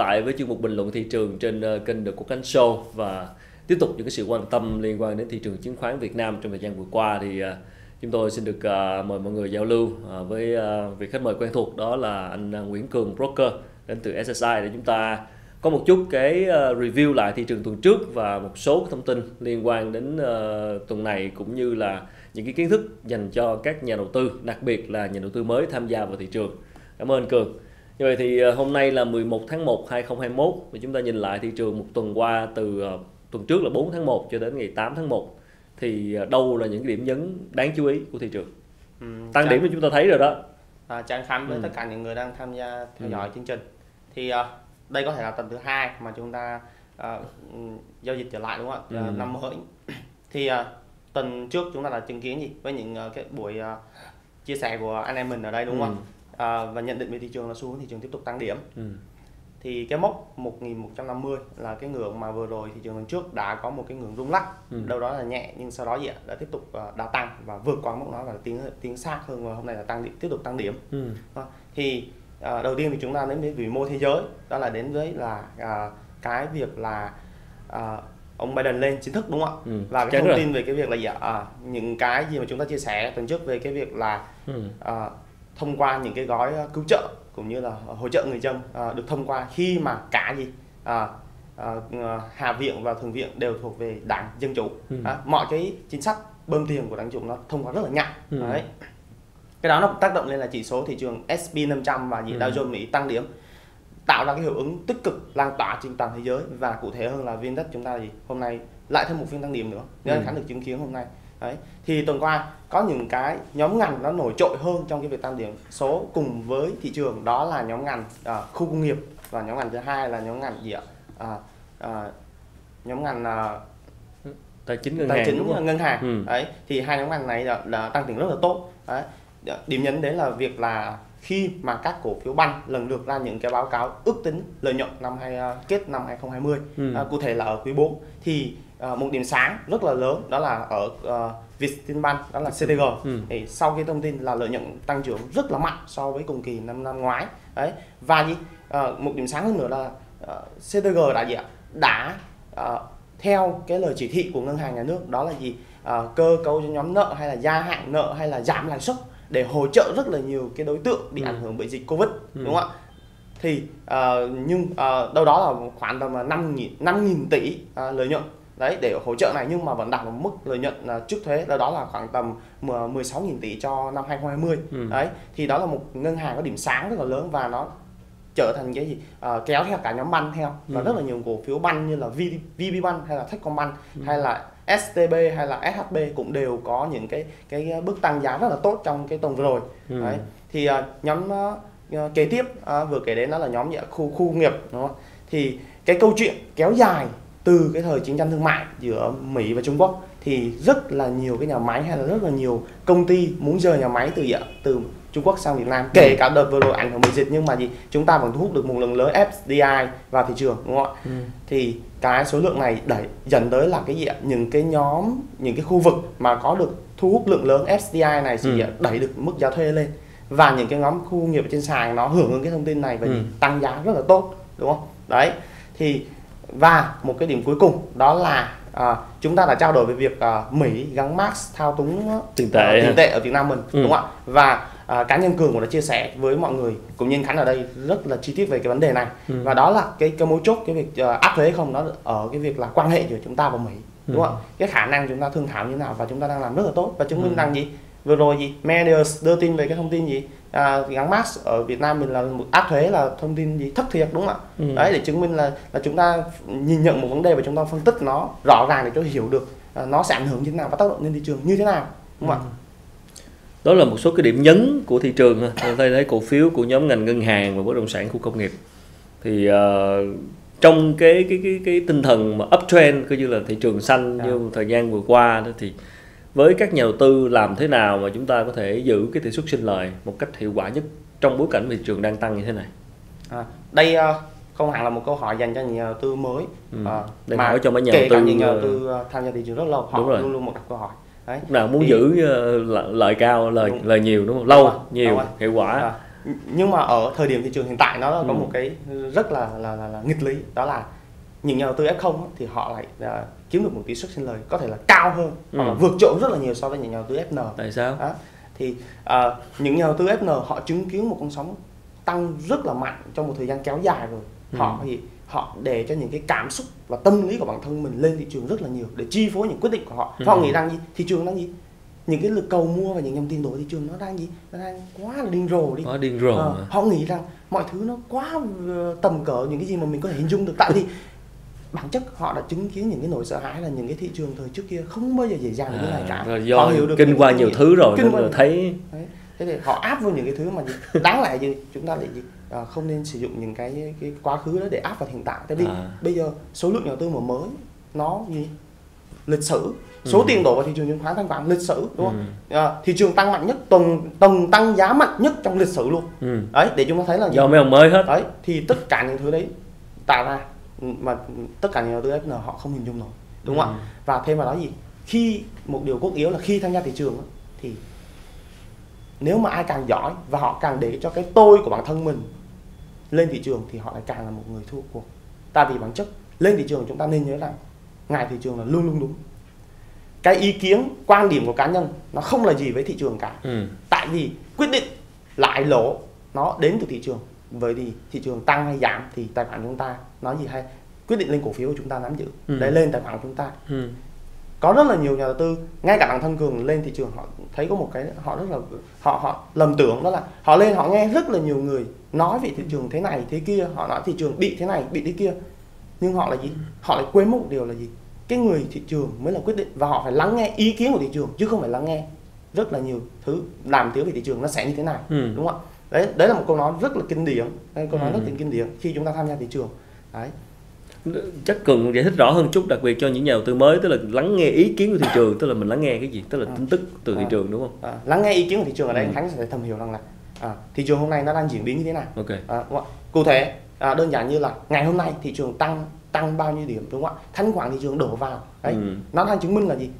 lại với chuyên mục bình luận thị trường trên ờ, kênh The Quốc Khánh Show và tiếp tục những cái sự quan tâm liên quan đến thị trường chứng khoán Việt Nam trong thời gian vừa qua thì ờ, chúng tôi xin được ờ, mời mọi người giao lưu với vị khách mời quen thuộc đó là anh Nguyễn Cường Broker đến từ SSI để chúng ta có một chút cái review lại thị trường tuần trước và một số thông tin liên quan đến tuần này cũng như là những cái kiến thức dành cho các nhà đầu tư, đặc biệt là nhà đầu tư mới tham gia vào thị trường. Cảm ơn Cường. Như vậy thì uh, hôm nay là 11 tháng 1 2021 và chúng ta nhìn lại thị trường một tuần qua từ uh, tuần trước là 4 tháng 1 cho đến ngày 8 tháng 1 thì đâu là những điểm nhấn đáng chú ý của thị trường? Ừ, Tăng điểm thì chúng ta thấy rồi đó. À, Trang Khánh với ừ. tất cả những người đang tham gia theo ừ. dõi chương trình. Thì uh, đây có thể là tuần thứ hai mà chúng ta uh, giao dịch trở lại đúng không ạ? Ừ. năm mới. Thì uh, tuần trước chúng ta đã chứng kiến gì với những uh, cái buổi uh, chia sẻ của anh em mình ở đây đúng không ừ. Uh, và nhận định về thị trường là xu hướng thị trường tiếp tục tăng điểm. Ừ. Thì cái mốc 1150 là cái ngưỡng mà vừa rồi thị trường lần trước đã có một cái ngưỡng rung lắc ừ. đâu đó là nhẹ nhưng sau đó gì ạ đã tiếp tục uh, đã tăng và vượt qua mốc đó và tiến tiến sát hơn và hôm nay là tăng điểm tiếp tục tăng điểm. Ừ. Thì uh, đầu tiên thì chúng ta đến với vĩ mô thế giới đó là đến với là uh, cái việc là uh, ông Biden lên chính thức đúng không ạ? Ừ, và cái thông rồi. tin về cái việc là gì ạ? À, những cái gì mà chúng ta chia sẻ tuần trước về cái việc là ừ. à, thông qua những cái gói cứu trợ cũng như là hỗ trợ người dân à, được thông qua khi mà cả gì à, à, hạ viện và thượng viện đều thuộc về đảng dân chủ ừ. à, mọi cái chính sách bơm tiền của đảng chủ nó thông qua rất là nhanh ừ. đấy cái đó nó cũng tác động lên là chỉ số thị trường S&P 500 và gì ừ. Dow Jones Mỹ tăng điểm tạo ra cái hiệu ứng tích cực lan tỏa trên toàn thế giới và cụ thể hơn là viên đất chúng ta thì hôm nay lại thêm một phiên tăng điểm nữa nên ừ. khánh được chứng kiến hôm nay đấy thì tuần qua có những cái nhóm ngành nó nổi trội hơn trong cái việc tăng điểm số cùng với thị trường. Đó là nhóm ngành à, khu công nghiệp và nhóm ngành thứ hai là nhóm ngành gì ạ? À, à, nhóm ngành à, tài chính ngân tài hàng chính ngân hàng. Ừ. đấy thì hai nhóm ngành này là, là tăng trưởng rất là tốt. Đấy điểm nhấn đến là việc là khi mà các cổ phiếu banh lần lượt ra những cái báo cáo ước tính lợi nhuận năm hai à, kết năm 2020 ừ. à, cụ thể là ở quý 4 thì uh, một điểm sáng rất là lớn đó là ở uh, Vietinbank đó là CTG ừ. thì sau cái thông tin là lợi nhuận tăng trưởng rất là mạnh so với cùng kỳ năm năm ngoái đấy. Và gì? Uh, một điểm sáng hơn nữa là uh, CTG đã gì ạ đã uh, theo cái lời chỉ thị của ngân hàng nhà nước đó là gì? Uh, cơ cấu cho nhóm nợ hay là gia hạn nợ hay là giảm lãi suất để hỗ trợ rất là nhiều cái đối tượng bị ừ. ảnh hưởng bởi dịch covid ừ. đúng không ạ? Thì uh, nhưng uh, đâu đó là khoảng tầm năm nghìn năm nghìn tỷ uh, lợi nhuận đấy để hỗ trợ này nhưng mà vẫn đạt một mức lợi nhuận uh, trước thuế đó, đó là khoảng tầm 16.000 tỷ cho năm 2020 ừ. đấy thì đó là một ngân hàng có điểm sáng rất là lớn và nó trở thành cái gì uh, kéo theo cả nhóm banh theo và ừ. rất là nhiều cổ phiếu banh như là VP Bank hay là Techcombank ừ. hay là STB hay là SHB cũng đều có những cái cái bước tăng giá rất là tốt trong cái tuần vừa rồi ừ. đấy thì uh, nhóm uh, kế tiếp uh, vừa kể đến đó là nhóm khu khu nghiệp đúng không thì cái câu chuyện kéo dài từ cái thời chiến tranh thương mại giữa Mỹ và Trung Quốc thì rất là nhiều cái nhà máy hay là rất là nhiều công ty muốn rời nhà máy từ từ Trung Quốc sang Việt Nam kể ừ. cả đợt vừa rồi ảnh hưởng bởi dịch nhưng mà gì chúng ta vẫn thu hút được một lượng lớn FDI vào thị trường đúng không ạ ừ. thì cái số lượng này đẩy dẫn tới là cái gì ạ những cái nhóm những cái khu vực mà có được thu hút lượng lớn FDI này thì ừ. đẩy được mức giá thuê lên và những cái nhóm khu nghiệp trên sàn nó hưởng ứng cái thông tin này và ừ. tăng giá rất là tốt đúng không đấy thì và một cái điểm cuối cùng đó là à, chúng ta đã trao đổi về việc à, Mỹ gắn max thao túng tiền tệ uh, tiền tệ ở Việt Nam mình ừ. đúng không ạ và à, cá nhân cường cũng đã chia sẻ với mọi người cũng như khánh ở đây rất là chi tiết về cái vấn đề này ừ. và đó là cái cái mấu chốt cái việc uh, áp thuế không nó ở cái việc là quan hệ giữa chúng ta và mỹ ừ. đúng không cái khả năng chúng ta thương thảo như thế nào và chúng ta đang làm rất là tốt và chứng minh ừ. rằng gì vừa rồi gì Medius đưa tin về cái thông tin gì à, gắn max ở Việt Nam mình là một áp thuế là thông tin gì thất thiệt đúng không ạ ừ. đấy để chứng minh là là chúng ta nhìn nhận một vấn đề và chúng ta phân tích nó rõ ràng để cho hiểu được à, nó sẽ ảnh hưởng như thế nào và tác động lên thị trường như thế nào đúng không ừ. ạ đó là một số cái điểm nhấn của thị trường tôi thấy cổ phiếu của nhóm ngành ngân hàng và bất động sản khu công nghiệp thì uh, trong cái cái cái cái tinh thần mà uptrend coi như là thị trường xanh yeah. Dạ. như thời gian vừa qua đó thì với các nhà đầu tư làm thế nào mà chúng ta có thể giữ cái tỷ suất sinh lời một cách hiệu quả nhất trong bối cảnh thị trường đang tăng như thế này à, đây uh, không hẳn là một câu hỏi dành cho nhà đầu tư mới ừ. uh, mà hỏi cho mấy nhà đầu tư, nhà đầu tư tham gia thị trường rất lâu họ luôn luôn một câu hỏi đấy. nào muốn thì... giữ lợi cao lời đúng. lời nhiều đúng không lâu đúng nhiều đúng hiệu quả à. nhưng mà ở thời điểm thị trường hiện tại nó có Ừ. một cái rất là là, là, là nghịch lý đó là những nhà đầu tư F0 á, thì họ lại kiếm được một tỷ suất sinh lời có thể là cao hơn hoặc là Ừ. vượt trội rất là nhiều so với những nhà đầu tư FN tại sao đó. thì à, những nhà đầu tư FN họ chứng kiến một con sóng tăng rất là mạnh trong một thời gian kéo dài rồi họ Ừ. thì họ để cho những cái cảm xúc và tâm lý của bản thân mình lên thị trường rất là nhiều để chi phối những quyết định của họ Ừ. họ nghĩ rằng gì thị trường đang gì những cái lực cầu mua và những dòng tiền đổ thị trường nó đang gì nó đang quá là điên rồ đi có điên rồ mà. họ nghĩ rằng mọi thứ nó quá ờ, tầm cỡ những cái gì mà mình có thể hình dung được tại vì bản chất họ đã chứng kiến những cái nỗi sợ hãi là những cái thị trường thời trước kia không bao giờ dễ dàng như thế này cả À, rồi họ do hiểu được kinh qua nhiều gì- thứ rồi kinh nên qua thấy Đấy. thế thì họ áp vào những cái thứ mà gì đáng lẽ gì chúng ta lại gì à, không nên sử dụng những cái cái quá khứ đó để áp vào hiện tại tại vì À. bây giờ số lượng nhà tư mà mới nó gì lịch sử số Ừ. tiền đổ vào thị trường chứng khoán thanh khoản lịch sử đúng không Ừ. à, thị trường tăng mạnh nhất tuần tuần tăng giá mạnh nhất trong lịch sử luôn ừ. đấy để chúng ta thấy là do mấy ông mới hết đấy thì tất cả những thứ đấy tạo ra mà tất cả những đầu tư FN họ không hình dung nổi đúng không Ừ. ạ và thêm vào đó gì? Khi một điều cốt yếu là khi tham gia thị trường thì nếu mà ai càng giỏi và họ càng để cho cái tôi của bản thân mình lên thị trường thì họ lại càng là một người thua cuộc. Tại vì bản chất lên thị trường chúng ta nên nhớ rằng ngài thị trường là luôn luôn đúng. Cái ý kiến quan điểm của cá nhân nó không là gì với thị trường cả. Ừ. tại vì quyết định lãi lỗ nó đến từ thị trường bởi vì thị trường tăng hay giảm thì tài khoản chúng ta nói gì hay quyết định lên cổ phiếu của chúng ta nắm giữ Ừ. để lên tài khoản của chúng ta Ừ. có rất là nhiều nhà đầu tư ngay cả bản thân cường lên thị trường họ thấy có một cái họ rất là họ họ lầm tưởng đó là họ lên họ nghe rất là nhiều người nói về thị trường thế này thế kia họ nói thị trường bị thế này bị thế kia nhưng họ là gì họ lại quên mất một điều là gì cái người thị trường mới là quyết định và họ phải lắng nghe ý kiến của thị trường chứ không phải lắng nghe rất là nhiều thứ làm thiếu về thị trường nó sẽ như thế nào Ừ. đúng không ạ đấy đấy là một câu nói rất là kinh điển. Đây câu nói Ừ. rất là kinh điển. Khi chúng ta tham gia thị trường. Đấy. Chắc cần giải thích rõ hơn chút đặc biệt cho những nhà đầu tư mới tức là lắng nghe ý kiến của thị trường tức là mình lắng nghe cái gì? Tức là À. tin tức từ thị À. trường đúng không? À, lắng nghe ý kiến của thị trường ở đây Ừ. Khánh sẽ thầm hiểu rằng là à, thị trường hôm nay nó đang diễn biến như thế nào. Ok. À, cụ thể à, đơn giản như là ngày hôm nay thị trường tăng tăng bao nhiêu điểm đúng không ạ? Thanh khoản thị trường đổ vào. Đấy. Ừ. nó đang chứng minh là gì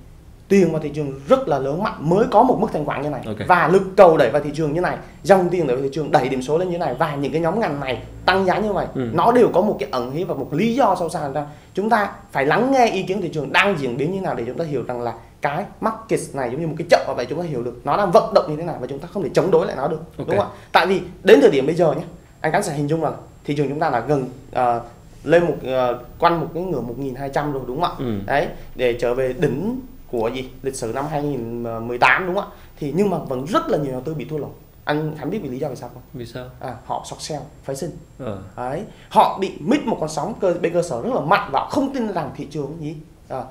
tiền vào thị trường rất là lớn mạnh mới có một mức thanh khoản như này Ok. và lực cầu đẩy vào thị trường như này dòng tiền đẩy vào thị trường đẩy điểm số lên như này và những cái nhóm ngành này tăng giá như vậy Ừ. nó đều có một cái ẩn ý và một lý do sâu xa ra chúng ta phải lắng nghe ý kiến thị trường đang diễn biến như nào để chúng ta hiểu rằng là cái market này giống như một cái chợ vậy chúng ta hiểu được nó đang vận động như thế nào và chúng ta không thể chống đối lại nó được Ok. đúng không ạ tại vì đến thời điểm bây giờ nhé anh Cán sẽ hình dung là thị trường chúng ta là gần ờ, lên một ờ, quanh một cái ngưỡng 1200 rồi đúng không ạ ừ. đấy để trở về đỉnh của gì? Lịch sử năm 2018 đúng không ạ? Thì nhưng mà vẫn rất là nhiều nhà đầu tư bị thua lỗ. Anh Khánh biết vì lý do vì sao không? Vì sao? À, họ short sell phái sinh. Ờ. đấy họ bị mít một con sóng cơ bên cơ sở rất là mạnh và họ không tin rằng thị trường gì? À,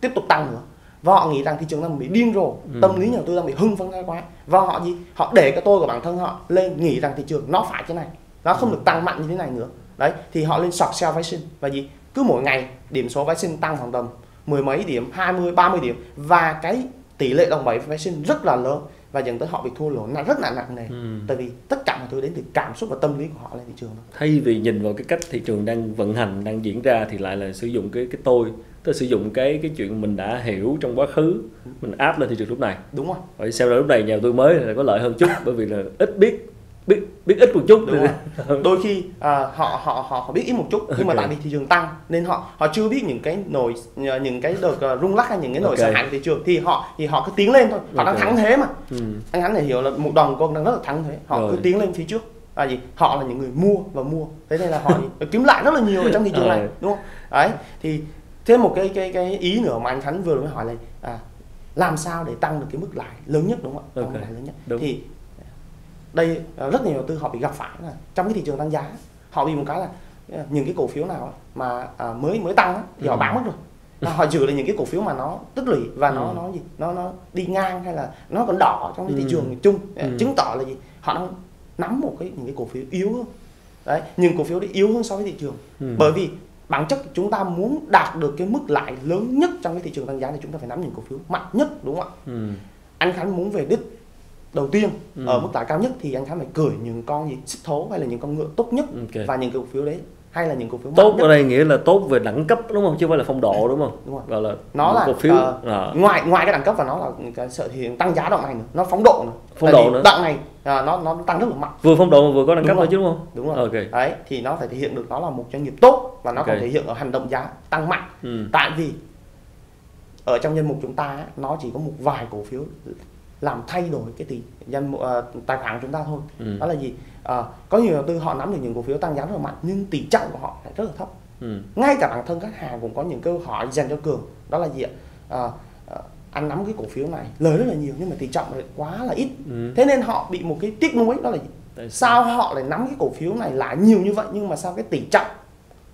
tiếp tục tăng nữa. Và họ nghĩ rằng thị trường đang bị điên rồ Ừ. tâm lý nhà đầu tư đang bị hưng phấn thái quá. Và họ gì? Họ để cái tôi của bản thân họ lên nghĩ rằng thị trường nó phải thế này nó không được tăng mạnh như thế này nữa. Đấy thì họ lên short sell phái sinh. Và gì? Cứ mỗi ngày điểm số phái sinh tăng khoảng tầm mười mấy điểm 20 30 điểm. Và cái tỷ lệ đồng bẩy phái sinh rất là lớn và dẫn tới họ bị thua lỗ nặng rất là nặng nề. Ừ. tại vì tất cả mọi thứ đến từ cảm xúc và tâm lý của họ lên thị trường đó. thay vì nhìn vào cái cách thị trường đang vận hành đang diễn ra thì lại là sử dụng cái cái tôi là sử dụng cái cái chuyện mình đã hiểu trong quá khứ mình áp lên thị trường lúc này. Đúng rồi. Sau đó lúc này nhà tư mới là có lợi hơn chút bởi vì là ít biết biết biết ít một chút Đúng đôi khi à, họ họ họ họ biết ít một chút nhưng mà Ok. tại vì thị trường tăng nên họ họ chưa biết những cái nồi những cái đợt à, rung lắc hay những cái nồi Ok. sợ hãi của thị trường thì họ thì họ cứ tiến lên thôi họ đang Ok. thắng thế mà ừ. anh hắn thể hiểu là một đồng quân đang rất là thắng thế họ Rồi. cứ tiến lên phía trước là gì họ là những người mua và mua thế nên là họ kiếm lại rất là nhiều ở trong thị trường này Rồi. đúng không đấy thì thêm một cái cái cái ý nữa mà anh Khánh vừa mới hỏi là à, làm sao để tăng được cái mức lãi lớn nhất đúng không ạ Tăng Ok. mức lãi lớn nhất Đúng. thì đây à, rất nhiều đầu tư họ bị gặp phải là trong cái thị trường tăng giá họ bị một cái là à, những cái cổ phiếu nào mà à, mới mới tăng thì họ Ừ. bán mất rồi Là họ giữ lại những cái cổ phiếu mà nó tích lũy và nó Ừ. nó gì nó nó đi ngang hay là nó còn đỏ trong cái thị Ừ. trường chung Ừ. chứng tỏ là gì họ đang nắm một cái những cái cổ phiếu yếu hơn đấy những cổ phiếu đấy yếu hơn so với thị trường Ừ. bởi vì bản chất chúng ta muốn đạt được cái mức lãi lớn nhất trong cái thị trường tăng giá thì chúng ta phải nắm những cổ phiếu mạnh nhất đúng không ạ Ừ. anh Khánh muốn về đích đầu tiên Ừ. ở mức lãi cao nhất thì anh Khánh phải cởi những con gì xích thố hay là những con ngựa tốt nhất ok và những cổ phiếu đấy hay là những cổ phiếu tốt ở đây nghĩa là tốt về đẳng cấp đúng không chứ không phải là phong độ đúng không đúng rồi gọi là nó là cổ phiếu ờ, à, ngoài ngoài cái đẳng cấp và nó là cái sự hiện tăng giá đoạn này nữa. nó phóng độ nữa Phóng Tại độ nữa. đoạn này à, nó nó tăng rất là mạnh vừa phong độ mà vừa có đẳng Đúng cấp rồi. nữa chứ đúng không đúng rồi ok đấy thì nó phải thể hiện được nó là một doanh nghiệp tốt và nó còn Ok. thể hiện ở hành động giá tăng mạnh ừ. tại vì ở trong danh mục chúng ta nó chỉ có một vài cổ phiếu làm thay đổi cái tỷ danh ờ, tài khoản của chúng ta thôi. Ừ. đó là gì? Ờ, có nhiều đầu tư họ nắm được những cổ phiếu tăng giá rất là mạnh nhưng tỷ trọng của họ lại rất là thấp. Ừ. ngay cả bản thân khách hàng cũng có những câu hỏi dành cho cường. Đó là gì ạ? Ờ, ờ, anh nắm cái cổ phiếu này lời rất là nhiều nhưng mà tỷ trọng lại quá là ít. Ừ. thế nên họ bị một cái tiếc nuối đó là gì? Tại sao? Họ lại nắm cái cổ phiếu này lại nhiều như vậy nhưng mà sao cái tỷ trọng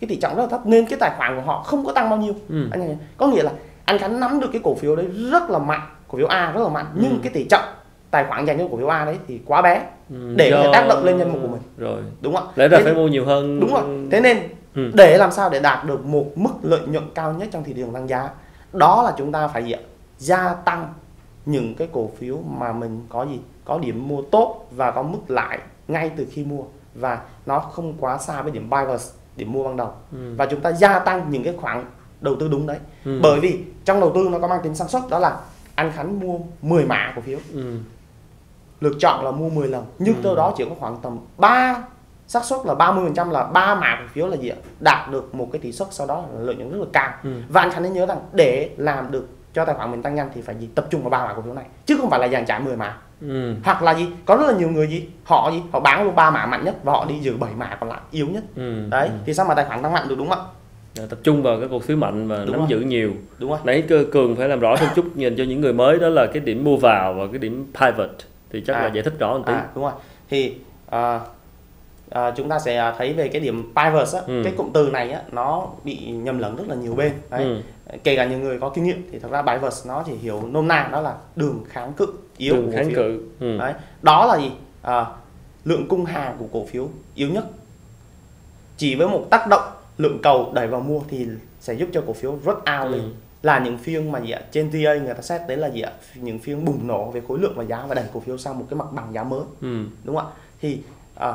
cái tỷ trọng rất là thấp? Nên cái tài khoản của họ không có tăng bao nhiêu. Ừ. anh có nghĩa là anh Khánh nắm được cái cổ phiếu đấy rất là mạnh cổ phiếu A rất là mạnh nhưng Ừ. cái tỷ trọng tài khoản dành cho cổ phiếu A đấy thì quá bé Ừ, để do- tác động lên danh mục của mình. rồi đúng không ạ lẽ ra phải mua nhiều hơn đúng rồi thế nên Ừ. để làm sao để đạt được một mức lợi nhuận cao nhất trong thị trường tăng giá đó là chúng ta phải gì ạ? gia tăng những cái cổ phiếu mà mình có gì có điểm mua tốt và có mức lãi ngay từ khi mua và nó không quá xa với điểm buy vào điểm mua ban đầu Ừ. và chúng ta gia tăng những cái khoản đầu tư đúng đấy Ừ. bởi vì trong đầu tư nó có mang tính xác suất đó là anh Khánh mua 10 mã cổ phiếu Ừ. lựa chọn là mua 10 lần nhưng Ừ. đâu đó chỉ có khoảng tầm 3 xác suất là 30% là ba mã cổ phiếu là gì ạ đạt được một cái tỷ suất sau đó là lợi nhuận rất là cao Ừ. và anh Khánh nên nhớ rằng để làm được cho tài khoản mình tăng nhanh thì phải gì tập trung vào ba mã cổ phiếu này chứ không phải là dàn trải 10 mã Ừ. hoặc là gì có rất là nhiều người gì họ gì họ bán luôn ba mã mạnh nhất và họ đi giữ 7 mã còn lại yếu nhất Ừ. đấy Ừ. thì sao mà tài khoản tăng mạnh được đúng không ạ tập trung vào cái cổ phiếu mạnh và Đúng nắm rồi. giữ nhiều đúng không nãy cơ cường phải làm rõ thêm chút nhìn cho những người mới đó là cái điểm mua vào và cái điểm pivot thì chắc À. là giải thích rõ một tí à đúng rồi thì à, à, chúng ta sẽ thấy về cái điểm pivot á Ừ. cái cụm từ này á nó bị nhầm lẫn rất là nhiều bên đấy ừ. kể cả những người có kinh nghiệm thì thật ra pivot nó chỉ hiểu nôm na đó là đường kháng cự yếu đường của kháng cự ừ. Đấy. Đó là gì? À, lượng cung hàng của cổ phiếu yếu nhất. Chỉ với một tác động lượng cầu đẩy vào mua thì sẽ giúp cho cổ phiếu rớt out lên. Ừ. Là những phiên mà gì ạ? Trên TA người ta xét đến là gì ạ? Những phiên bùng nổ về khối lượng và giá và đẩy cổ phiếu sang một cái mặt bằng giá mới, Ừ. đúng không ạ? Thì à,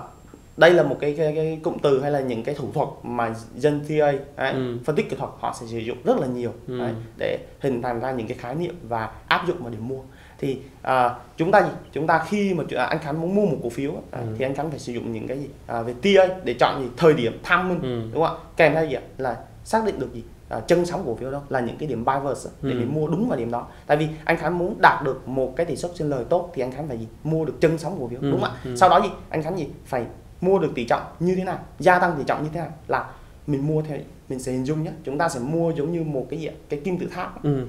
đây là một cái, cái, cái cụm từ hay là những cái thủ thuật mà dân TA đấy, Ừ. phân tích kỹ thuật họ sẽ sử dụng rất là nhiều Ừ. đấy, để hình thành ra những cái khái niệm và áp dụng vào điểm mua thì à, chúng ta gì chúng ta khi mà à, anh Khánh muốn mua một cổ phiếu à, Ừ. thì anh Khánh phải sử dụng những cái gì? À, về TA để chọn gì? Thời điểm timing Ừ. đúng không ạ? Kèm theo gì là xác định được gì? À, chân sóng cổ phiếu đó là những cái điểm buy verse để Ừ. mình mua đúng vào điểm đó. Tại vì anh Khánh muốn đạt được một cái tỷ suất sinh lời tốt thì anh Khánh phải gì? Mua được chân sóng cổ phiếu Ừ. đúng không ạ? Ừ. sau đó gì? Anh Khánh gì? Phải mua được tỷ trọng như thế nào? Gia tăng tỷ trọng như thế nào? Là mình mua theo mình sẽ hình dung nhé. Chúng ta sẽ mua giống như một cái gì cái kim tự tháp Ừ.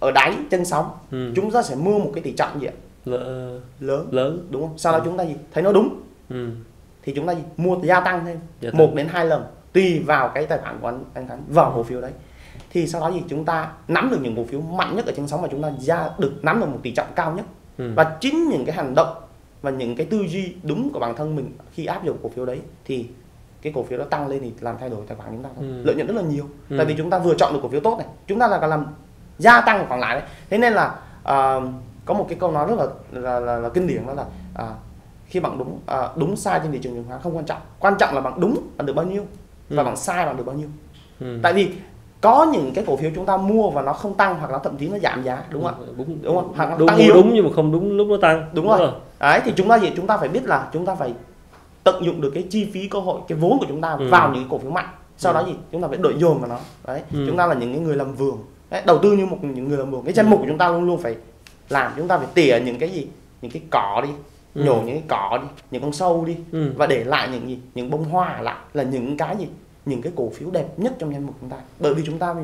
ở đáy chân sóng Ừ. chúng ta sẽ mua một cái tỷ trọng gì ạ? L- lớn lớn đúng không sau đó chúng ta gì thấy nó đúng ừ. thì chúng ta gì mua gia tăng thêm Gia tăng. một đến hai lần tùy vào cái tài khoản của anh anh Khánh vào cổ phiếu đấy thì sau đó gì chúng ta nắm được những cổ phiếu mạnh nhất ở trên sóng và chúng ta ra được nắm được một tỷ trọng cao nhất Ừ. và chính những cái hành động và những cái tư duy đúng của bản thân mình khi áp dụng cổ phiếu đấy thì cái cổ phiếu đó tăng lên thì làm thay đổi tài khoản chúng ta thôi Ừ. lợi nhuận rất là nhiều Ừ. tại vì chúng ta vừa chọn được cổ phiếu tốt này chúng ta là làm gia tăng khoản lãi đấy thế nên là à, có một cái câu nói rất là là, là, là kinh điển đó là à, khi bạn đúng à, đúng sai trên thị trường chứng khoán không quan trọng quan trọng là bạn đúng bạn được bao nhiêu và Ừ. bạn sai bạn được bao nhiêu Ừ. tại vì có những cái cổ phiếu chúng ta mua và nó không tăng hoặc là thậm chí nó giảm giá đúng không ạ đúng Đúng không? Hoặc là đúng tăng yếu. đúng nhưng mà không đúng lúc nó tăng Đúng rồi. đấy thì chúng ta gì chúng ta phải biết là chúng ta phải tận dụng được cái chi phí cơ hội cái vốn của chúng ta Ừ. vào những cái cổ phiếu mạnh sau Ừ. đó gì chúng ta phải đội dồn vào nó đấy Ừ. chúng ta là những cái người làm vườn đấy, đầu tư như một những người làm vườn cái danh mục của chúng ta luôn luôn phải làm chúng ta phải tỉa những cái gì? Những cái cỏ đi Ừ. nhổ những cái cỏ đi những con sâu đi Ừ. và để lại những gì? Những bông hoa lại là những cái gì? Những cái cổ phiếu đẹp nhất trong danh mục chúng ta. Bởi vì chúng ta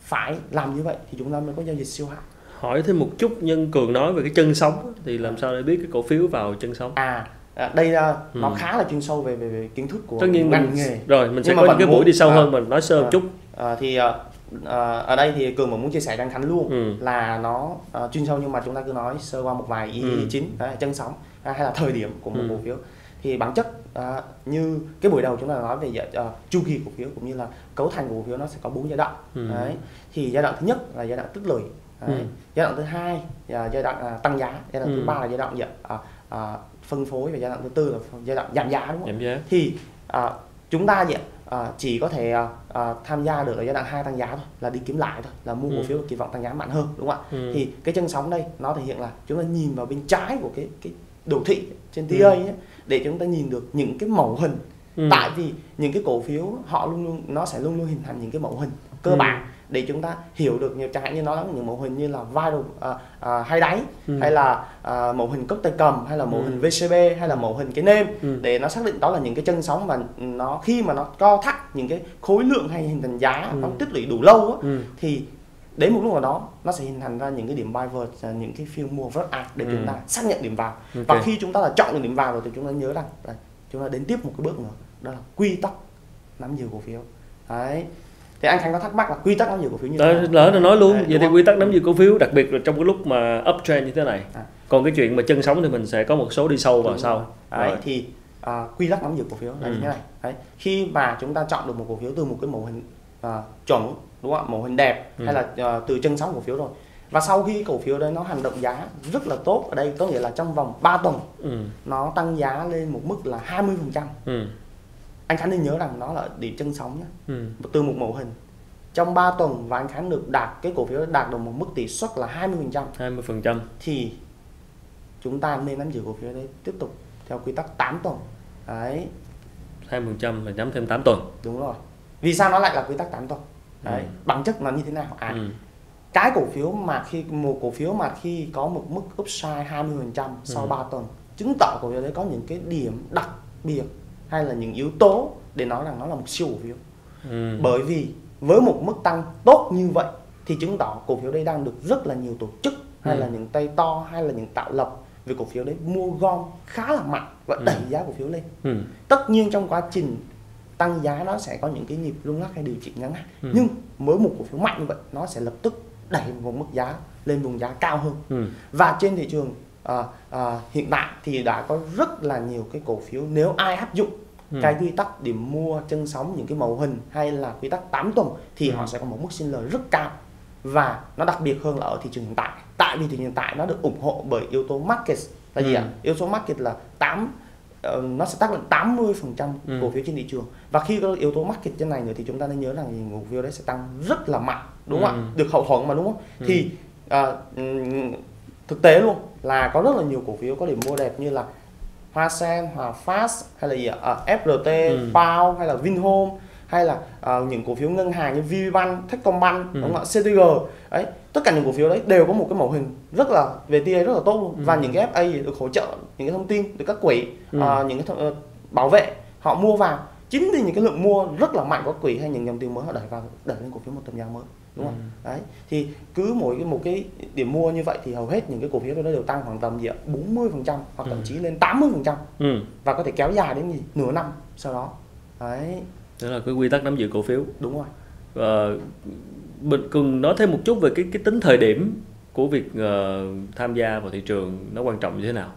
phải làm như vậy thì chúng ta mới có giao dịch siêu hạng. Hỏi thêm một chút nhân cường nói về cái chân sóng á, thì làm sao để biết cái cổ phiếu vào chân sóng? À à, đây là Ừ. nó khá là chuyên sâu về về, về kiến thức của tất nhiên ngành nghề. rồi mình sẽ Nhưng mà có những cái buổi đi sâu à, hơn mình nói sơ một à. chút. À, thì à, à, ở đây thì cường cũng muốn chia sẻ anh Khánh luôn ừ. là nó à, chuyên sâu nhưng mà chúng ta cứ nói sơ qua một vài ý, Ừ. ý chính đấy, chân sóng à, hay là thời điểm của một Ừ. cổ phiếu thì bản chất à, như cái buổi đầu chúng ta nói về uh, chu kỳ cổ phiếu cũng như là cấu thành của cổ phiếu nó sẽ có bốn giai đoạn Ừ. đấy thì giai đoạn thứ nhất là giai đoạn tích lũy đấy. Ừ. giai đoạn thứ hai là giai đoạn à, tăng giá giai đoạn Ừ. thứ ba là giai đoạn à, à, phân phối và giai đoạn thứ tư là giai đoạn giảm giá đúng không giảm giá thì à, chúng ta gì à, chỉ có thể à, à, tham gia được ở giai đoạn hai tăng giá thôi là đi kiếm lại thôi là mua cổ Ừ. phiếu kỳ vọng tăng giá mạnh hơn đúng không ạ Ừ. thì cái chân sóng đây nó thể hiện là chúng ta nhìn vào bên trái của cái cái đồ thị trên Ừ. TA ấy, để chúng ta nhìn được những cái mẫu hình Ừ. tại vì những cái cổ phiếu họ luôn luôn nó sẽ luôn luôn hình thành những cái mẫu hình cơ Ừ. bản để chúng ta hiểu được như chẳng hạn như nó là những mẫu hình như là viral à, à, hay đáy Ừ. hay là à, mẫu hình cốc tay cầm hay là mẫu Ừ. hình VCB hay là mẫu hình cái nêm Ừ. để nó xác định đó là những cái chân sóng mà nó khi mà nó co thắt những cái khối lượng hay hình thành giá Ừ. nó tích lũy đủ lâu á Ừ. thì đến một lúc nào đó nó sẽ hình thành ra những cái điểm buy vượt à, những cái phiên mua rất art để Ừ. chúng ta xác nhận điểm vào Ok. và khi chúng ta là chọn được điểm vào rồi thì chúng ta nhớ rằng là chúng ta đến tiếp một cái bước nữa đó là quy tắc nắm giữ cổ phiếu đấy thì anh Khánh có thắc mắc là quy tắc nắm giữ cổ phiếu như thế nào lỡ nó nói luôn Đấy, vậy thì không? quy tắc nắm giữ cổ phiếu đặc biệt là trong cái lúc mà uptrend như thế này À. còn cái chuyện mà chân sóng thì mình sẽ có một số đi sâu vào sau Đấy, Rồi. thì à, quy tắc nắm giữ cổ phiếu là Ừ. như thế này đấy khi mà chúng ta chọn được một cổ phiếu từ một cái mẫu hình à, chuẩn đúng không ạ mẫu hình đẹp Ừ. hay là à, từ chân sóng cổ phiếu rồi và sau khi cổ phiếu đấy nó hành động giá rất là tốt ở đây có nghĩa là trong vòng 3 tuần ừ. nó tăng giá lên một mức là 20% Ừ. anh Khánh nên nhớ rằng nó là điểm chân sóng nhé. Ừ. từ một mẫu hình. Trong 3 tuần và anh Khánh được đạt cái cổ phiếu đạt được một mức tỷ suất là 20% 20% thì chúng ta nên nắm giữ cổ phiếu đấy tiếp tục theo quy tắc 8 tuần. Đấy. 20% là nhắm thêm 8 tuần. Đúng rồi. Vì sao nó lại là quy tắc 8 tuần? Đấy. Ừ. bản chất nó như thế nào? À ừ. cái cổ phiếu mà khi một cổ phiếu mà khi có một mức upside 20% sau Ừ. 3 tuần chứng tỏ cổ phiếu đấy có những cái điểm đặc biệt hay là những yếu tố để nói rằng nó là một siêu cổ phiếu Ừ. bởi vì với một mức tăng tốt như vậy thì chứng tỏ cổ phiếu đấy đang được rất là nhiều tổ chức hay Ừ. là những tay to hay là những tạo lập về cổ phiếu đấy mua gom khá là mạnh và Ừ. đẩy giá cổ phiếu lên Ừ. tất nhiên trong quá trình tăng giá nó sẽ có những cái nhịp rung lắc hay điều chỉnh ngắn hạn Ừ. nhưng với một cổ phiếu mạnh như vậy nó sẽ lập tức đẩy một mức giá lên vùng giá cao hơn Ừ. và trên thị trường à, à, hiện tại thì đã có rất là nhiều cái cổ phiếu nếu ai áp dụng Ừ. cái quy tắc điểm mua chân sóng những cái mẫu hình hay là quy tắc 8 tuần thì Ừ. họ sẽ có một mức sinh lời rất cao và nó đặc biệt hơn là ở thị trường hiện tại tại vì thị trường hiện tại nó được ủng hộ bởi yếu tố market là gì Ừ. ạ yếu tố market là 8 ờ, nó sẽ tác động 80% Ừ. cổ phiếu trên thị trường và khi có yếu tố market trên này nữa thì chúng ta nên nhớ rằng thì cổ phiếu đấy sẽ tăng rất là mạnh đúng không Ừ. ạ được hậu thuẫn mà đúng không Ừ. thì ừm, thực tế luôn là có rất là nhiều cổ phiếu có điểm mua đẹp như là Hoa Sen, Hòa Phát hay là gì ạ? À, FRT, Ừ. Pao hay là Vinhome hay là à, những cổ phiếu ngân hàng như VPBank, Techcombank, Ừ. đúng không ạ? CTG đấy tất cả những cổ phiếu đấy đều có một cái mẫu hình rất là về TA rất là tốt luôn Ừ. và những cái FA được hỗ trợ những cái thông tin từ các quỹ Ừ. à, những cái thông, ờ, bảo vệ họ mua vào chính vì những cái lượng mua rất là mạnh của quỹ hay những dòng tiền mới họ đẩy vào đẩy lên cổ phiếu một tầm giá mới đúng không? Ừ. đấy thì cứ mỗi cái một cái điểm mua như vậy thì hầu hết những cái cổ phiếu đó đều tăng khoảng tầm gì ạ? 40 phần trăm hoặc thậm Ừ. chí lên 80 phần trăm. Ừ. và có thể kéo dài đến gì? Nửa năm sau đó. Đấy. Đó là cái quy tắc nắm giữ cổ phiếu. Đúng rồi. Và mình cần nói thêm một chút về cái cái tính thời điểm của việc ờ, tham gia vào thị trường nó quan trọng như thế nào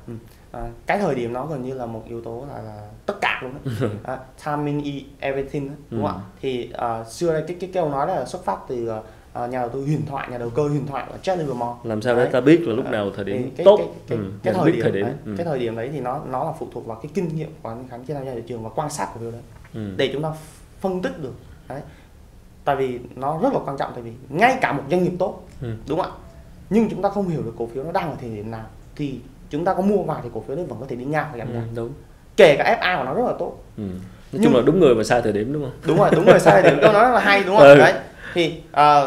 à, cái thời điểm nó gần như là một yếu tố là, là tất cả luôn đấy à, timing is everything đấy, đúng không Ừ. ạ thì à, xưa đây cái cái câu nói đó là xuất phát từ à, nhà đầu tư huyền thoại nhà đầu cơ huyền thoại là Charlie Livermore làm sao để Đấy. ta biết là lúc À, nào thời điểm cái, tốt cái, cái, ừ. cái thời điểm, thời điểm đấy, ừ. cái thời điểm đấy thì nó nó là phụ thuộc vào cái kinh nghiệm của anh Khánh trên tham gia thị trường và quan sát cổ phiếu đấy Ừ. để chúng ta phân tích được đấy tại vì nó rất là quan trọng tại vì ngay cả một doanh nghiệp tốt Ừ. đúng không ạ nhưng chúng ta không hiểu được cổ phiếu nó đang ở thời điểm nào thì chúng ta có mua vào thì cổ phiếu đấy vẫn có thể đi ngang và Ừ, giảm giá đúng. Kể cả FA của nó rất là tốt. Ừ. nói Nhưng- chung là đúng người mà sai thời điểm đúng không? Đúng rồi đúng rồi sai điểm. Câu nói rất là hay đúng không? Ừ. đấy. Thì à,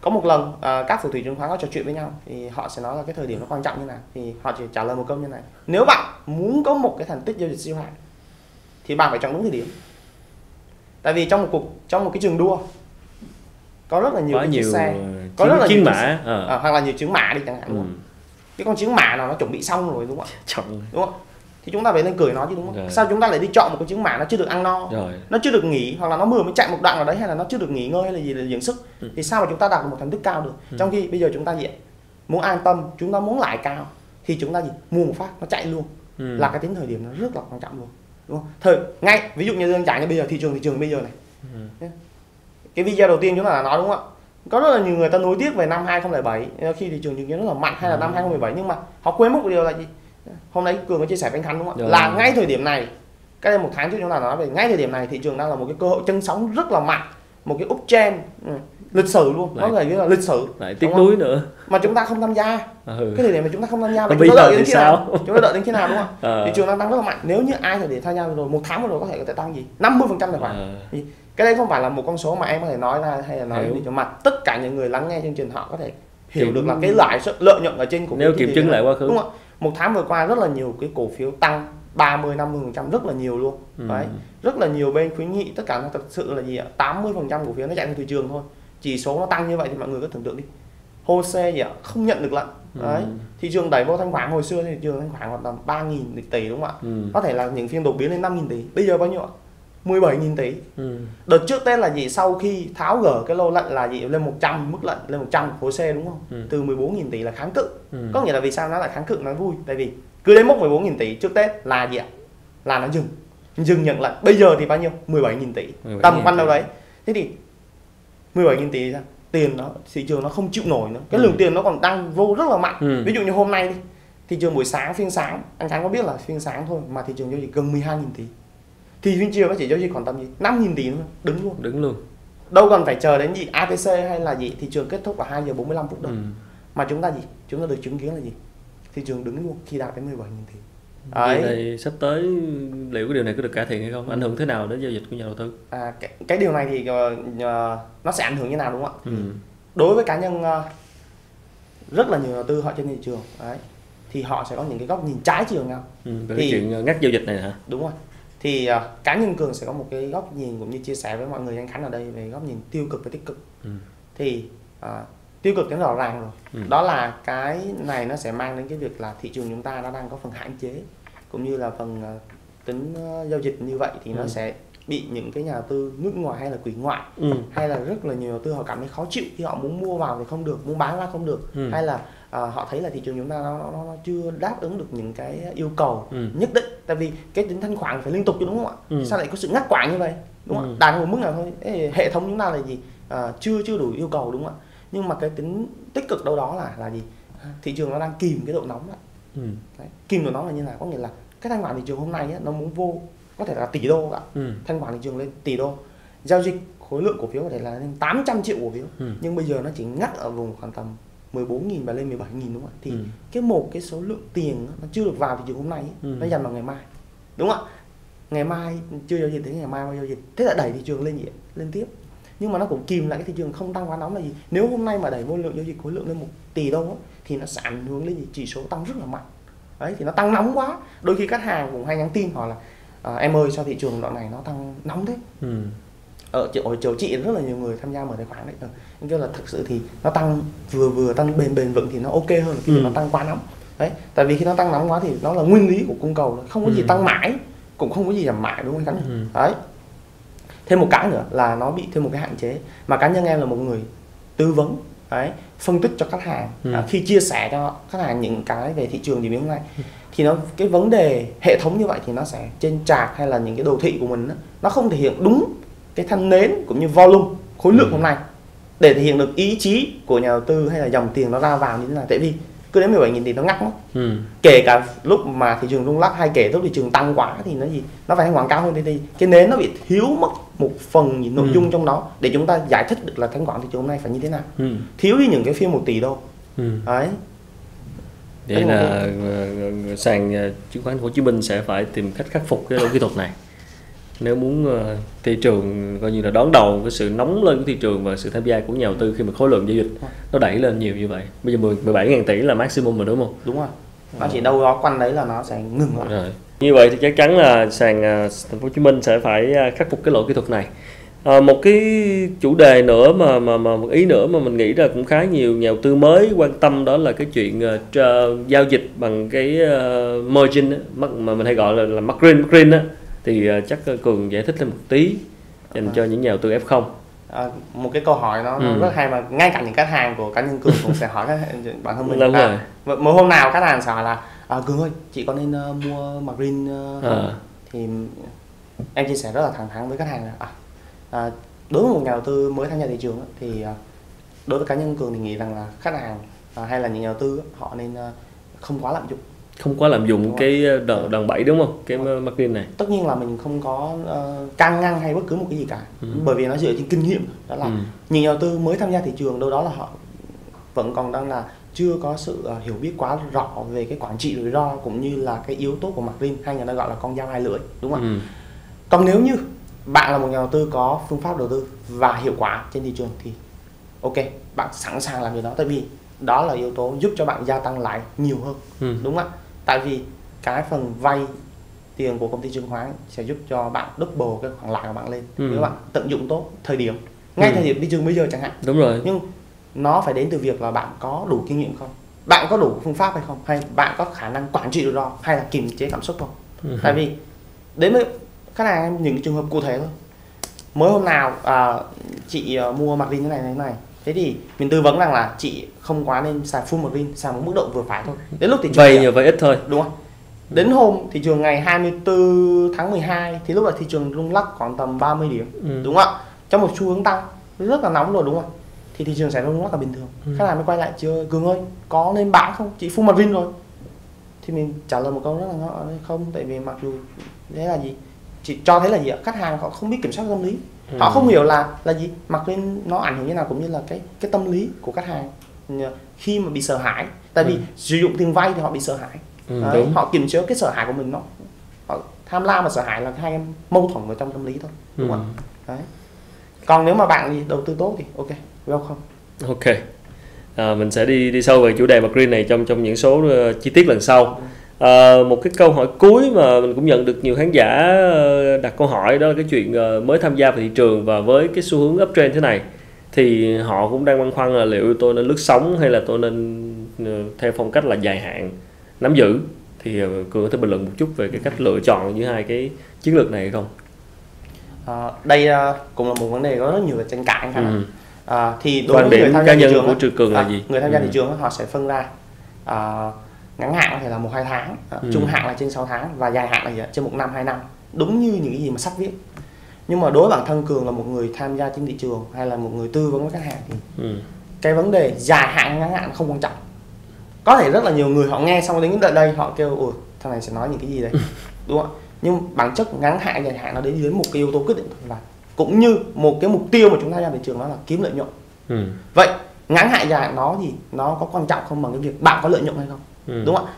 có một lần à, các phù thủy chứng khoán có trò chuyện với nhau thì họ sẽ nói là cái thời điểm nó quan trọng như nào. Thì họ chỉ trả lời một câu như này. Nếu bạn muốn có một cái thành tích giao dịch siêu hạng thì bạn phải chọn đúng thời điểm. Tại vì trong một cuộc trong một cái trường đua có rất là nhiều cái chiếc nhiều xe ờ, có rất là chiến nhiều mã ờ. à, hoặc là nhiều chứng mã đi chẳng hạn ừ. không cái con chứng mã nào nó chuẩn bị xong rồi đúng không ạ? Đúng không? Thì chúng ta phải lên cười nó chứ đúng không? Rồi. sao chúng ta lại đi chọn một cái chứng mã nó chưa được ăn no? Rồi. Nó chưa được nghỉ hoặc là nó vừa mới chạy một đoạn nào đấy hay là nó chưa được nghỉ ngơi hay là gì để dưỡng sức? Ừ. thì sao mà chúng ta đạt được một thành tích cao được? Ừ. trong khi bây giờ chúng ta gì muốn an tâm chúng ta muốn lại cao thì chúng ta gì? Mua một phát nó chạy luôn. Ừ. là cái tính thời điểm nó rất là quan trọng luôn. Đúng không? Thời ngay ví dụ như đơn giản như bây giờ thị trường thị trường bây giờ này. Ừ. cái video đầu tiên chúng ta đã nói đúng không ạ có rất là nhiều người ta nối tiếc về năm 2007 ờ, khi thị trường chứng kiến rất là mạnh hay là năm Ừ. 2017 nhưng mà họ quên mất một điều là gì? Hôm nay cường có chia sẻ với anh Khánh đúng không ạ? Rồi. là ngay thời điểm này cái đây một tháng trước chúng ta nói về ngay thời điểm này thị trường đang là một cái cơ hội chân sóng rất là mạnh một cái uptrend ừ, lịch sử luôn. Lại- nó là là lịch sử. lại tiếc nuối nữa. Mà chúng ta không tham gia. Ừ. cái thời điểm mà chúng ta không tham gia bây chúng ta đợi đến khi nào? chúng ta đợi đến khi nào đúng không Ờ. thị trường đang tăng rất là mạnh. Nếu như ai thời điểm tham gia rồi một tháng vừa rồi có thể có thể tăng gì? 50 phần trăm tài khoản Ờ. cái đây không phải là một con số mà em có thể nói ra hay là nói để cho mặt. Tất cả những người lắng nghe chương trình họ có thể hiểu Kiểm- được là cái lãi suất lợi nhuận ở trên cổ phiếu nếu kiểm chứng lại quá khứ. Đúng không ạ? Một tháng vừa qua rất là nhiều cái cổ phiếu tăng 30 50 phần trăm rất là nhiều luôn. Ừ. đấy. Rất là nhiều bên khuyến nghị tất cả nó thật sự là gì ạ? 80 phần trăm cổ phiếu nó chạy theo thị trường thôi. Chỉ số nó tăng như vậy thì mọi người cứ tưởng tượng đi. HOSE gì ạ? Không nhận được lận. Đấy. Ừ. thị trường đẩy vô thanh khoản. Hồi xưa thì thị trường thanh khoản khoảng tầm 3.000 tỷ đúng không ạ? Ừ. có thể là những phiên đột biến lên 5.000 tỷ. Bây giờ bao nhiêu ạ 17.000 tỷ. Ừ. đợt trước Tết là gì? Sau khi tháo gỡ cái lô lận là gì? Lên 100 mức lận lên 100 khối xe đúng không? Ừ. từ 14.000 tỷ là kháng cự. Ừ. có nghĩa là vì sao nó lại kháng cự nó vui? Tại vì cứ đến mốc 14.000 tỷ trước Tết là gì ạ? Là nó dừng. Dừng nhận lận bây giờ thì bao nhiêu? 17.000 tỷ. 17.000 tầm quanh đâu đấy? Thế thì 17.000 tỷ sao? Tiền nó thị trường nó không chịu nổi nữa. Cái Ừ. lượng tiền nó còn tăng vô rất là mạnh. Ừ. ví dụ như hôm nay đi thị trường buổi sáng phiên sáng anh Khánh có biết là phiên sáng thôi mà thị trường giao dịch gần 12.000 tỷ thì phiên chiều nó chỉ giao dịch khoảng tầm gì? 5.000 tỷ thôi đứng luôn. Đứng luôn. Đâu cần phải chờ đến gì ATC hay là gì thị trường kết thúc vào 2 giờ 45 phút đâu. Ừ. mà chúng ta gì? Chúng ta được chứng kiến là gì? Thị trường đứng luôn khi đạt đến 17.000 tỷ đấy. thì sắp tới liệu cái điều này có được cải thiện hay không? Ảnh hưởng thế nào đến giao dịch của nhà đầu tư? À, cái, cái điều này thì ờ, nó sẽ ảnh hưởng như nào đúng không ạ? Ừ. đối với cá nhân ờ, rất là nhiều đầu tư họ trên thị trường đấy thì họ sẽ có những cái góc nhìn trái chiều nhau. Ừ. về Thì- cái chuyện ờ, ngắt giao dịch này hả? Đúng rồi thì ờ, cá nhân cường sẽ có một cái góc nhìn cũng như chia sẻ với mọi người anh khánh ở đây về góc nhìn tiêu cực và tích cực Ừ. thì ờ, tiêu cực nó rõ ràng rồi Ừ. đó là cái này nó sẽ mang đến cái việc là thị trường chúng ta nó đang có phần hạn chế cũng như là phần ờ, tính ờ, giao dịch như vậy thì nó Ừ. sẽ bị những cái nhà đầu tư nước ngoài hay là quỷ ngoại ừ. hay là rất là nhiều đầu tư họ cảm thấy khó chịu khi họ muốn mua vào thì không được muốn bán ra không được Ừ. hay là à, họ thấy là thị trường chúng ta nó, nó, nó chưa đáp ứng được những cái yêu cầu Ừ. nhất định tại vì cái tính thanh khoản phải liên tục chứ đúng không ạ Ừ. sao lại có sự ngắt quãng như vậy đúng không Ừ. ạ đạt một mức nào thôi Ê, hệ thống chúng ta là gì à, chưa chưa đủ yêu cầu đúng không ạ nhưng mà cái tính tích cực đâu đó là là gì À, thị trường nó đang kìm cái độ nóng lại Ừ. Đấy. kìm độ nóng là như nào có nghĩa là cái thanh khoản thị trường hôm nay á, nó muốn vô có thể là tỷ đô cả. Ừ. thanh khoản thị trường lên tỷ đô. Giao dịch khối lượng cổ phiếu có thể là lên 800 triệu cổ phiếu. Ừ. nhưng bây giờ nó chỉ ngắt ở vùng khoảng tầm 14.000 và lên 17.000 đúng không ạ? Thì Ừ. cái một cái số lượng tiền nó chưa được vào thị trường hôm nay ấy, Ừ. nó dành vào ngày mai. Đúng không ạ? Ngày mai chưa giao dịch đến ngày mai bao giao dịch. Thế là đẩy thị trường lên gì lên tiếp. Nhưng mà nó cũng kìm lại cái thị trường không tăng quá nóng là gì? Nếu hôm nay mà đẩy vô lượng giao dịch khối lượng lên một tỷ đô thì nó sẽ ảnh hưởng lên gì? Chỉ số tăng rất là mạnh. Đấy thì nó tăng nóng quá. Đôi khi khách hàng cũng hay nhắn tin họ là à, em ơi sao thị trường đoạn này nó tăng nóng thế Ừ. ở chỗ, ở chỗ chị rất là nhiều người tham gia mở tài khoản đấy ờ, anh kêu là thực sự thì nó tăng vừa vừa tăng bền bền vững thì nó ok hơn khi Ừ. nó tăng quá nóng đấy tại vì khi nó tăng nóng quá thì nó là nguyên lý của cung cầu không có gì Ừ. tăng mãi cũng không có gì giảm mãi đúng không anh Ừ. đấy thêm một cái nữa là nó bị thêm một cái hạn chế mà cá nhân em là một người tư vấn đấy phân tích cho khách hàng Ừ. à, khi chia sẻ cho khách hàng những cái về thị trường gì hôm nay thì nó cái vấn đề hệ thống như vậy thì nó sẽ trên trạc hay là những cái đồ thị của mình á, nó không thể hiện đúng cái thanh nến cũng như volume khối lượng Ừ. hôm nay để thể hiện được ý chí của nhà đầu tư hay là dòng tiền nó ra vào như thế nào tại vì cứ đến 17.000 tỷ nó ngắt mất Ừ. kể cả lúc mà thị trường rung lắc hay kể lúc thị trường tăng quá thì nó gì nó phải khoản cao hơn thì, thì cái nến nó bị thiếu mất một phần gì nội Ừ. dung trong đó để chúng ta giải thích được là thanh khoản thị trường hôm nay phải như thế nào Ừ. thiếu đi những cái phiên một tỷ đâu Ừ. đấy Vậy là ờ, sàn ờ, chứng khoán Hồ Chí Minh sẽ phải tìm cách khắc phục cái lỗi kỹ thuật này. Nếu muốn ờ, thị trường coi như là đón đầu cái sự nóng lên của thị trường và sự tham gia của nhà đầu tư khi mà khối lượng giao dịch nó đẩy lên nhiều như vậy. Bây giờ 10 17.000 tỷ là maximum rồi đúng không? đúng rồi nó chỉ đâu đó quanh đấy là nó sẽ ngừng lại Rồi. Như vậy thì chắc chắn là sàn thành phố Hồ Chí Minh sẽ phải khắc phục cái lỗi kỹ thuật này. À, một cái chủ đề nữa mà mà mà một ý nữa mà mình nghĩ là cũng khá nhiều nhà đầu tư mới quan tâm đó là cái chuyện à, tra- giao dịch bằng cái uh, margin á, mà mình hay gọi là là margin margin á thì à, chắc cường giải thích thêm một tí dành cho những nhà đầu tư F0. à, một cái câu hỏi nó, nó Ừ. rất hay mà ngay cả những khách hàng của cá nhân cường cũng sẽ hỏi các bản thân mình Đúng à, rồi. một hôm nào khách hàng sẽ hỏi là à, cường ơi chị có nên ờ, mua margin uh, À. thì em chia sẻ rất là thẳng thắn với khách hàng là à, à, đối với một nhà đầu tư mới tham gia thị trường thì à, đối với cá nhân cường thì nghĩ rằng là khách hàng à, hay là những nhà đầu tư họ nên à, không quá lạm dụng. Không quá lạm dụng Đúng cái đòn đòn bẩy đúng không? Cái Đúng marketing này. Tất nhiên là mình không có uh, can ngăn hay bất cứ một cái gì cả. Ừ. bởi vì nó dựa trên kinh nghiệm đó là ừ. nhiều nhà đầu tư mới tham gia thị trường đâu đó là họ vẫn còn đang là chưa có sự ờ, hiểu biết quá rõ về cái quản trị rủi ro cũng như là cái yếu tố của marketing hay người ta gọi là con dao hai lưỡi đúng không ạ? Ừ. còn nếu như bạn là một nhà đầu tư có phương pháp đầu tư và hiệu quả trên thị trường thì ok bạn sẵn sàng làm điều đó tại vì đó là yếu tố giúp cho bạn gia tăng lãi nhiều hơn Ừ. đúng không ạ tại vì cái phần vay tiền của công ty chứng khoán sẽ giúp cho bạn double cái khoản lãi của bạn lên Ừ. nếu bạn tận dụng tốt thời điểm ngay Ừ. thời điểm thị trường bây giờ chẳng hạn đúng rồi nhưng nó phải đến từ việc là bạn có đủ kinh nghiệm không bạn có đủ phương pháp hay không hay bạn có khả năng quản trị rủi ro hay là kiềm chế cảm xúc không Ừ. tại vì đến với khách hàng em những trường hợp cụ thể thôi. Mới hôm nào à, chị à, mua mặt rin thế này thế này. Thế thì mình tư vấn rằng là chị không quá nên xài full mặt rin xài một mức độ vừa phải thôi. Đến lúc thị trường giảm- nhờ vay ít thôi. Đúng không? Đến hôm thị trường ngày 24 tháng 12 thì lúc đó thị trường rung lắc khoảng tầm 30 điểm. Ừ. đúng không ạ? Trong một xu hướng tăng rất là nóng rồi đúng không thì thị trường sẽ rung lắc là bình thường. Ừ. khách hàng mới quay lại chưa cường ơi có nên bán không? Chị full margin rồi. Thì mình trả lời một câu rất là ngỏ không tại vì mặc dù thế là gì chị cho thấy là gì ạ? Khách hàng họ không biết kiểm soát tâm lý. Ừ. họ không hiểu là là gì? Mặc lên nó ảnh hưởng như nào cũng như là cái cái tâm lý của khách hàng. Khi mà bị sợ hãi tại vì Ừ. sử dụng tiền vay thì họ bị sợ hãi. Ừ, Đấy, đúng. họ kiềm chế cái sợ hãi của mình nó. Họ tham lam và sợ hãi là hai em mâu thuẫn ở trong tâm lý thôi đúng Ừ. không đấy. Còn nếu mà bạn gì đầu tư tốt thì ok welcome. Ok. À, mình sẽ đi đi sâu về chủ đề mặt green này trong trong những số ờ, chi tiết lần sau. À, một cái câu hỏi cuối mà mình cũng nhận được nhiều khán giả ờ, đặt câu hỏi đó là cái chuyện ờ, mới tham gia vào thị trường và với cái xu hướng uptrend thế này thì họ cũng đang băn khoăn là liệu tôi nên lướt sóng hay là tôi nên theo phong cách là dài hạn nắm giữ thì cường có thể bình luận một chút về cái cách lựa chọn giữa hai cái chiến lược này hay không? À, đây cũng là một vấn đề có rất nhiều tranh cãi. Ừ. à, thì đối Quan với người tham gia thị trường của Trường Cường là à, gì? người tham gia Ừ. thị trường họ sẽ phân ra à, ngắn hạn có thể là một hai tháng à, Ừ. trung hạn là trên 6 tháng và dài hạn là gì trên một năm hai năm. Đúng như những cái gì mà sách viết. Nhưng mà đối với bản thân cường là một người tham gia trên thị trường hay là một người tư vấn với khách hàng thì Ừ. cái vấn đề dài hạn ngắn hạn không quan trọng. Có thể rất là nhiều người họ nghe xong đến đây, đây họ kêu ủa thằng này sẽ nói những cái gì đấy? Đúng không nhưng bản chất ngắn hạn dài hạn nó đến dưới một cái yếu tố quyết định. Là cũng như một cái mục tiêu mà chúng ta ra thị trường đó là kiếm lợi nhuận. Ừ. vậy ngắn hạn dài hạn nó gì nó có quan trọng không bằng cái việc bạn có lợi nhuận hay không Ừ. đúng không ạ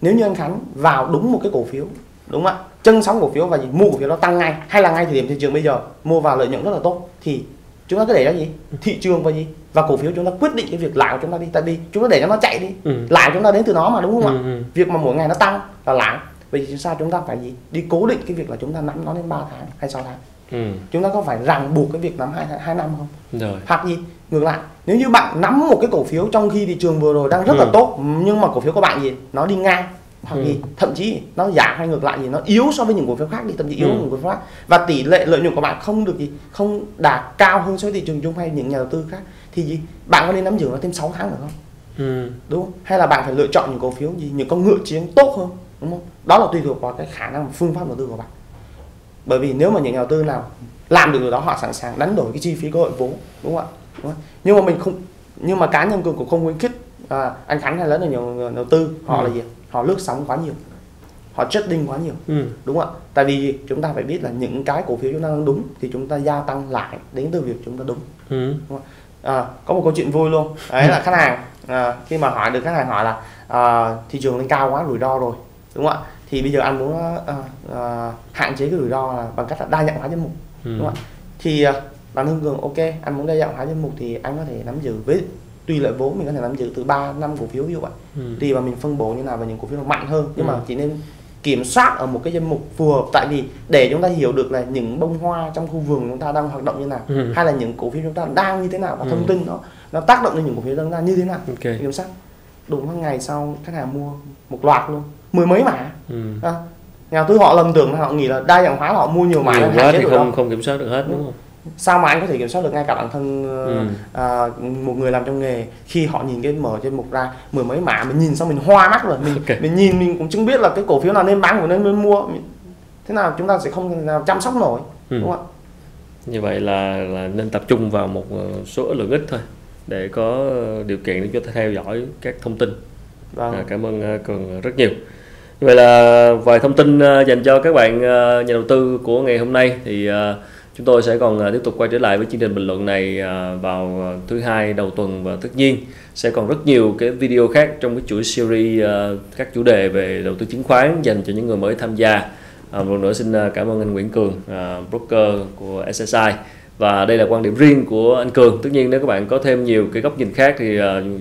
nếu như anh Khánh vào đúng một cái cổ phiếu đúng không ạ chân sóng cổ phiếu và gì mua cổ phiếu đó tăng ngay hay là ngay thời điểm thị trường bây giờ mua vào lợi nhuận rất là tốt thì chúng ta cứ để cho gì thị trường và gì và cổ phiếu chúng ta quyết định cái việc lãi của chúng ta đi tại vì chúng ta để cho nó chạy đi Ừ. lãi chúng ta đến từ nó mà đúng không ạ Ừ. Ừ. việc mà mỗi ngày nó tăng là lãi vậy thì sao chúng ta phải gì đi cố định cái việc là chúng ta nắm nó đến 3 tháng hay 6 tháng Ừ. chúng ta có phải ràng buộc cái việc nắm hai hai năm không Rồi. hoặc gì ngược lại nếu như bạn nắm một cái cổ phiếu trong khi thị trường vừa rồi đang rất là Ừ. tốt nhưng mà cổ phiếu của bạn gì nó đi ngang hoặc Ừ. gì thậm chí nó giảm hay ngược lại gì nó yếu so với những cổ phiếu khác đi thậm chí yếu Ừ. hơn cổ phiếu khác và tỷ lệ lợi nhuận của bạn không được gì không đạt cao hơn so với thị trường chung hay những nhà đầu tư khác thì gì bạn có nên nắm giữ nó thêm 6 tháng nữa không Ừ. đúng không hay là bạn phải lựa chọn những cổ phiếu gì những con ngựa chiến tốt hơn đúng không đó là tùy thuộc vào cái khả năng phương pháp đầu tư của bạn bởi vì nếu mà những nhà đầu tư nào làm được điều đó họ sẵn sàng đánh đổi cái chi phí cơ hội vốn đúng không ạ? Nhưng mà mình không nhưng mà cá nhân cường cũng không khuyến khích à, anh Khánh hay lớn là nhiều người đầu tư họ Ừ. là gì? Họ lướt sóng quá nhiều. Họ trading quá nhiều. Ừ. đúng không ạ? Tại vì chúng ta phải biết là những cái cổ phiếu chúng ta đang đúng thì chúng ta gia tăng lại đến từ việc chúng ta đúng. Ừ. à, có một câu chuyện vui luôn. Đấy là khách hàng à, khi mà hỏi được khách hàng hỏi là à, thị trường lên cao quá rủi ro rồi. Đúng không ạ? Thì bây giờ anh muốn à, à, hạn chế cái rủi ro là bằng cách là đa dạng hóa danh mục. Ừ. đúng không ạ? Thì à, bản thân cường ok anh muốn đa dạng hóa danh mục thì anh có thể nắm giữ với tùy lợi vốn mình có thể nắm giữ từ 3 năm cổ phiếu ví dụ vậy Ừ. tùy vào mình phân bổ như nào và những cổ phiếu mạnh hơn nhưng Ừ. mà chỉ nên kiểm soát ở một cái danh mục phù hợp tại vì để chúng ta hiểu được là những bông hoa trong khu vườn chúng ta đang hoạt động như nào Ừ. hay là những cổ phiếu chúng ta đang như thế nào và Ừ. thông tin nó nó tác động lên những cổ phiếu chúng ta như thế nào Ok. kiểm soát đúng một ngày sau khách hàng mua một loạt luôn mười mấy mã Ừ. à, nhà tư họ lầm tưởng là họ nghĩ là đa dạng hóa họ mua nhiều mã Nhiều quá thì rủi ro. không không kiểm soát được hết đúng không? Sao mà anh có thể kiểm soát được ngay cả bản thân ờ, Ừ. à, một người làm trong nghề khi họ nhìn cái mở trên mục ra mười mấy mã mình nhìn xong mình hoa mắt rồi mình Ok. mình nhìn mình cũng chưa biết là cái cổ phiếu nào nên bán của nên nên mua thế nào chúng ta sẽ không nào chăm sóc nổi Ừ. đúng không ạ Như vậy là là nên tập trung vào một ờ, số lượng ít thôi để có điều kiện để cho theo dõi các thông tin Vâng. À, cảm ơn Cường rất nhiều. Vậy là vài thông tin dành cho các bạn nhà đầu tư của ngày hôm nay thì à, chúng tôi sẽ còn à, tiếp tục quay trở lại với chương trình bình luận này à, vào à, thứ hai đầu tuần và tất nhiên sẽ còn rất nhiều cái video khác trong cái chuỗi series các chủ đề về đầu tư chứng khoán dành cho những người mới tham gia. À, một lần nữa xin cảm ơn anh Nguyễn Cường, broker của SSI và đây là quan điểm riêng của anh Cường. Tất nhiên nếu các bạn có thêm nhiều cái góc nhìn khác thì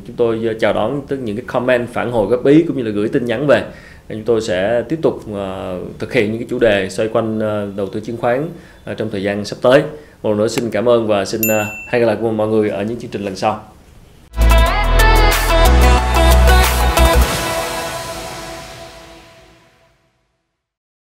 chúng tôi chào đón tất những cái comment phản hồi góp ý cũng như là gửi tin nhắn về. Chúng tôi sẽ tiếp tục thực hiện những cái chủ đề xoay quanh đầu tư chứng khoán trong thời gian sắp tới. Một lần nữa xin cảm ơn và xin à, hẹn gặp lại cùng mọi người ở những chương trình lần sau.